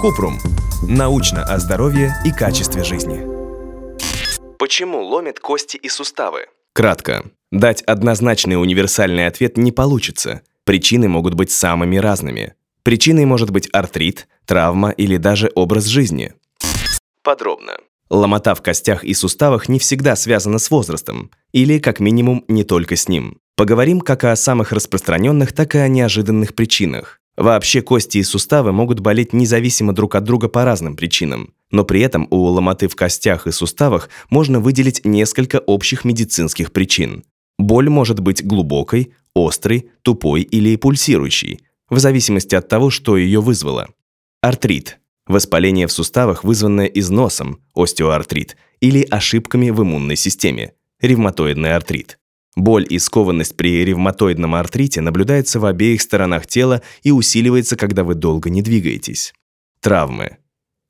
Купрум. Научно о здоровье и качестве жизни. Почему ломят кости и суставы? Кратко. Дать однозначный универсальный ответ не получится. Причины могут быть самыми разными. Причиной может быть артрит, травма или даже образ жизни. Подробно. Ломота в костях и суставах не всегда связана с возрастом, или, как минимум, не только с ним. Поговорим как о самых распространенных, так и о неожиданных причинах. Вообще кости и суставы могут болеть независимо друг от друга по разным причинам, но при этом у ломоты в костях и суставах можно выделить несколько общих медицинских причин. Боль может быть глубокой, острой, тупой или пульсирующей, в зависимости от того, что ее вызвало. Артрит – воспаление в суставах, вызванное износом, остеоартрит, или ошибками в иммунной системе, ревматоидный артрит. Боль и скованность при ревматоидном артрите наблюдается в обеих сторонах тела и усиливается, когда вы долго не двигаетесь. Травмы.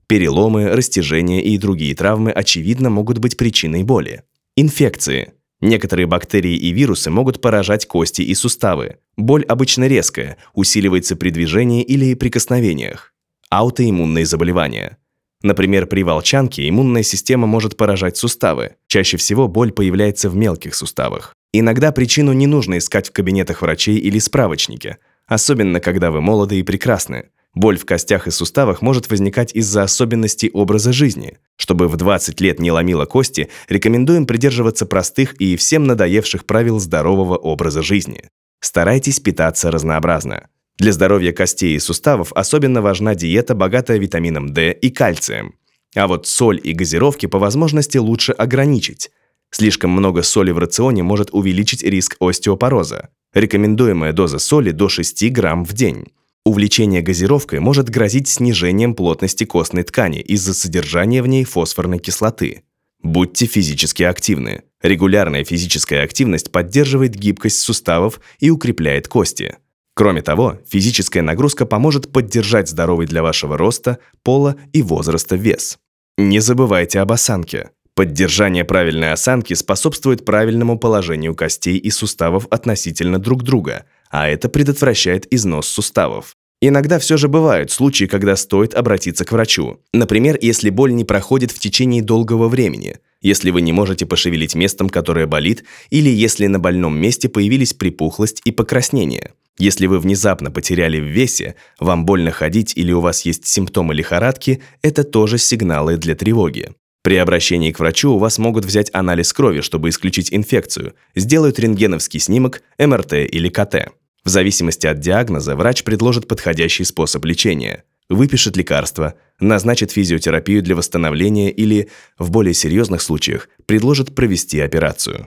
Переломы, растяжения и другие травмы, очевидно, могут быть причиной боли. Инфекции. Некоторые бактерии и вирусы могут поражать кости и суставы. Боль обычно резкая, усиливается при движении или прикосновениях. Аутоиммунные заболевания. Например, при волчанке иммунная система может поражать суставы. Чаще всего боль появляется в мелких суставах. Иногда причину не нужно искать в кабинетах врачей или справочнике, особенно когда вы молоды и прекрасны. Боль в костях и суставах может возникать из-за особенностей образа жизни. Чтобы в 20 лет не ломило кости, рекомендуем придерживаться простых и всем надоевших правил здорового образа жизни. Старайтесь питаться разнообразно. Для здоровья костей и суставов особенно важна диета, богатая витамином D и кальцием. А вот соль и газировки по возможности лучше ограничить. Слишком много соли в рационе может увеличить риск остеопороза. Рекомендуемая доза соли до 6 грамм в день. Увлечение газировкой может грозить снижением плотности костной ткани из-за содержания в ней фосфорной кислоты. Будьте физически активны. Регулярная физическая активность поддерживает гибкость суставов и укрепляет кости. Кроме того, физическая нагрузка поможет поддержать здоровый для вашего роста, пола и возраста вес. Не забывайте об осанке. Поддержание правильной осанки способствует правильному положению костей и суставов относительно друг друга, а это предотвращает износ суставов. Иногда все же бывают случаи, когда стоит обратиться к врачу. Например, если боль не проходит в течение долгого времени, если вы не можете пошевелить местом, которое болит, или если на больном месте появились припухлость и покраснение. Если вы внезапно потеряли в весе, вам больно ходить или у вас есть симптомы лихорадки, это тоже сигналы для тревоги. При обращении к врачу у вас могут взять анализ крови, чтобы исключить инфекцию, сделают рентгеновский снимок, МРТ или КТ. В зависимости от диагноза врач предложит подходящий способ лечения, выпишет лекарства, назначит физиотерапию для восстановления или, в более серьезных случаях, предложит провести операцию.